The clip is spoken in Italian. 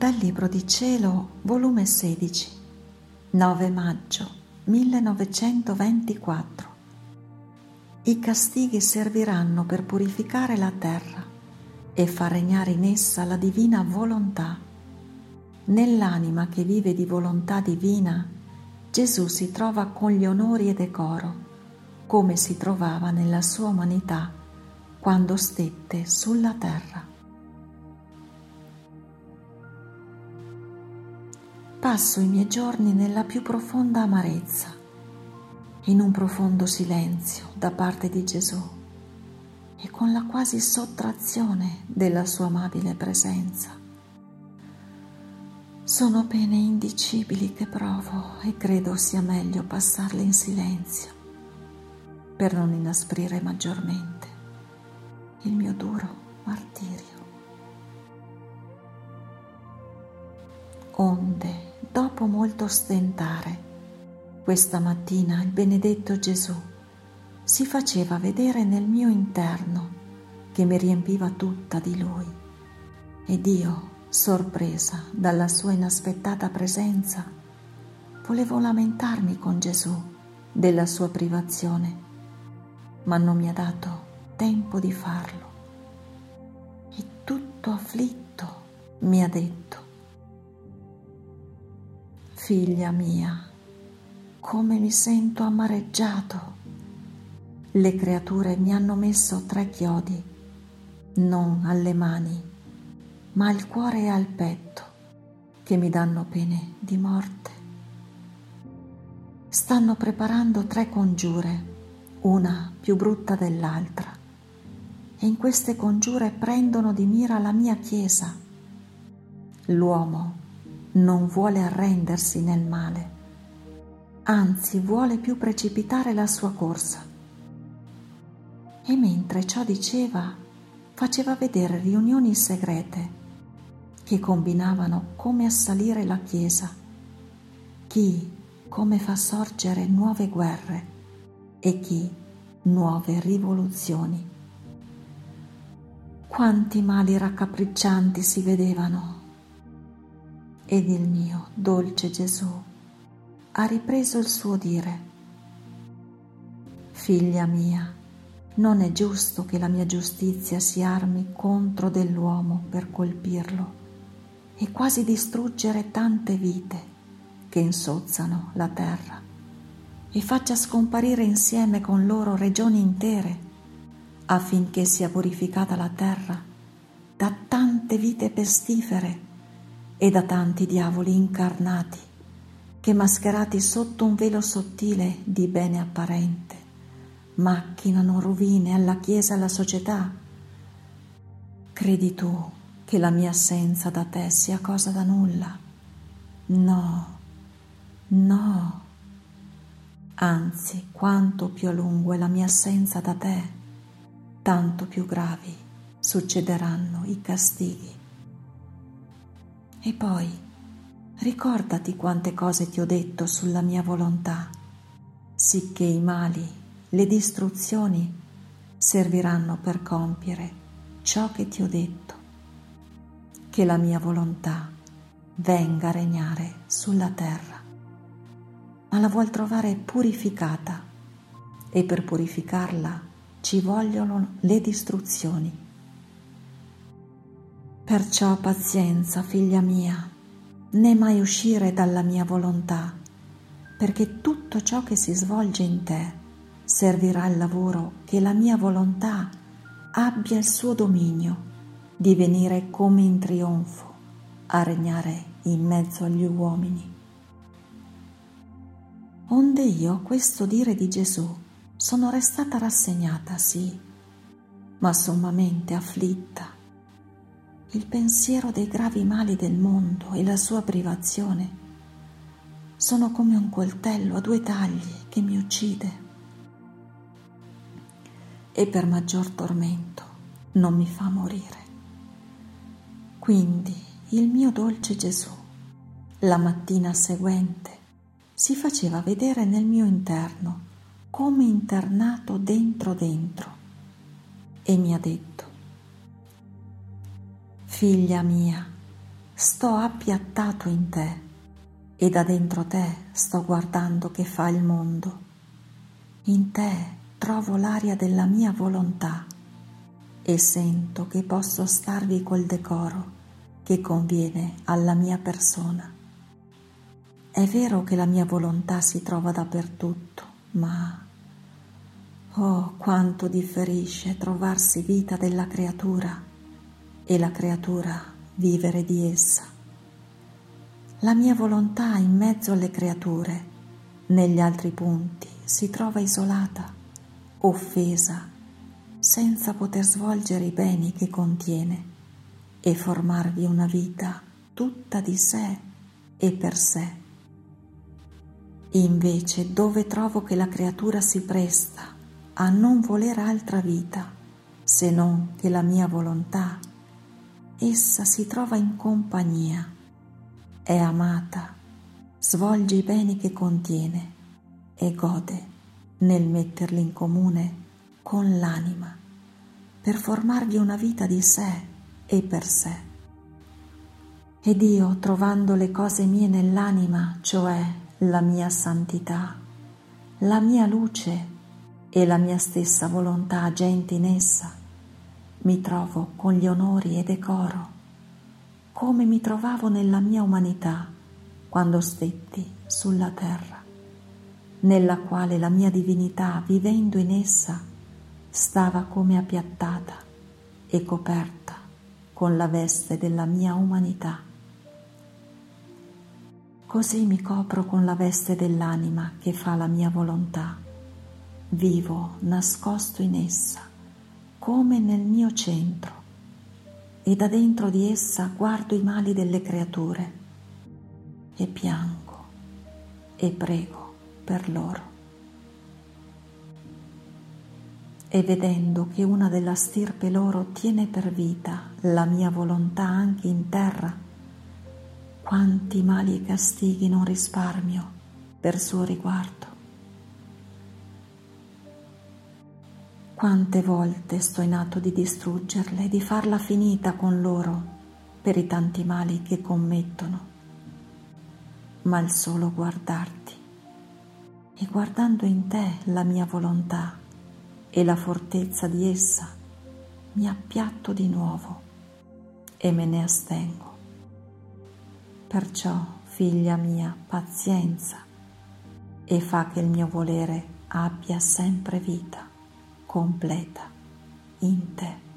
Dal Libro di Cielo, volume 16, 9 maggio 1924. I castighi serviranno per purificare la terra e far regnare in essa la divina volontà. Nell'anima che vive di volontà divina, Gesù si trova con gli onori e decoro, come si trovava nella sua umanità quando stette sulla terra. Passo i miei giorni nella più profonda amarezza, in un profondo silenzio da parte di Gesù e con la quasi sottrazione della sua amabile presenza. Sono pene indicibili che provo e credo sia meglio passarle in silenzio per non inasprire maggiormente il mio duro martirio. Onde, dopo molto stentare, questa mattina il benedetto Gesù si faceva vedere nel mio interno che mi riempiva tutta di Lui. Ed io, sorpresa dalla sua inaspettata presenza, volevo lamentarmi con Gesù della sua privazione, ma non mi ha dato tempo di farlo. E tutto afflitto mi ha detto, figlia mia, come mi sento amareggiato. Le creature mi hanno messo tre chiodi, non alle mani, ma al cuore e al petto, che mi danno pene di morte. Stanno preparando tre congiure, una più brutta dell'altra e in queste congiure prendono di mira la mia Chiesa. L'uomo non vuole arrendersi nel male, anzi vuole più precipitare la sua corsa. E mentre ciò diceva, faceva vedere riunioni segrete che combinavano come assalire la Chiesa, chi come fa sorgere nuove guerre e chi nuove rivoluzioni quanti mali raccapriccianti si vedevano. Ed il mio dolce Gesù ha ripreso il suo dire. Figlia mia, non è giusto che la mia giustizia si armi contro dell'uomo per colpirlo e quasi distruggere tante vite che insozzano la terra e faccia scomparire insieme con loro regioni intere affinché sia purificata la terra da tante vite pestifere e da tanti diavoli incarnati che mascherati sotto un velo sottile di bene apparente macchinano rovine alla Chiesa e alla società. Credi tu che la mia assenza da te sia cosa da nulla? No, no. Anzi, quanto più a lungo è la mia assenza da te, tanto più gravi succederanno i castighi. E poi ricordati quante cose ti ho detto sulla mia volontà, sicché i mali, le distruzioni serviranno per compiere ciò che ti ho detto, che la mia volontà venga a regnare sulla terra, ma la vuol trovare purificata e per purificarla ci vogliono le distruzioni. Perciò pazienza, figlia mia, né mai uscire dalla mia volontà, perché tutto ciò che si svolge in te servirà al lavoro che la mia volontà abbia il suo dominio di venire come in trionfo a regnare in mezzo agli uomini. Onde io questo dire di Gesù sono restata rassegnata, sì, ma sommamente afflitta. Il pensiero dei gravi mali del mondo e la sua privazione sono come un coltello a due tagli che mi uccide. E per maggior tormento non mi fa morire. Quindi il mio dolce Gesù, la mattina seguente, si faceva vedere nel mio interno come internato dentro dentro e mi ha detto, figlia mia, sto appiattato in te e da dentro te sto guardando che fa il mondo. In te trovo l'aria della mia volontà e sento che posso starvi col decoro che conviene alla mia persona. È vero che la mia volontà si trova dappertutto, ma oh quanto differisce trovarsi vita della creatura e la creatura vivere di essa. La mia volontà in mezzo alle creature, negli altri punti, si trova isolata, offesa, senza poter svolgere i beni che contiene e formarvi una vita tutta di sé e per sé. Invece dove trovo che la creatura si presta a non voler altra vita se non che la mia volontà, essa si trova in compagnia, è amata, svolge i beni che contiene e gode nel metterli in comune con l'anima per formarvi una vita di sé e per sé. Ed io, trovando le cose mie nell'anima, cioè la mia santità, la mia luce e la mia stessa volontà agente in essa, mi trovo con gli onori e decoro, come mi trovavo nella mia umanità quando stetti sulla terra, nella quale la mia divinità, vivendo in essa, stava come appiattata e coperta con la veste della mia umanità. Così mi copro con la veste dell'anima che fa la mia volontà. Vivo nascosto in essa, come nel mio centro, e da dentro di essa guardo i mali delle creature e piango e prego per loro. e vedendo che una della stirpe loro tiene per vita la mia volontà anche in terra, quanti mali e castighi non risparmio per suo riguardo. Quante volte sto in atto di distruggerle e di farla finita con loro per i tanti mali che commettono, ma il solo guardarti e guardando in te la mia volontà e la fortezza di essa, mi appiatto di nuovo e me ne astengo. Perciò, figlia mia, pazienza e fa che il mio volere abbia sempre vita completa in te.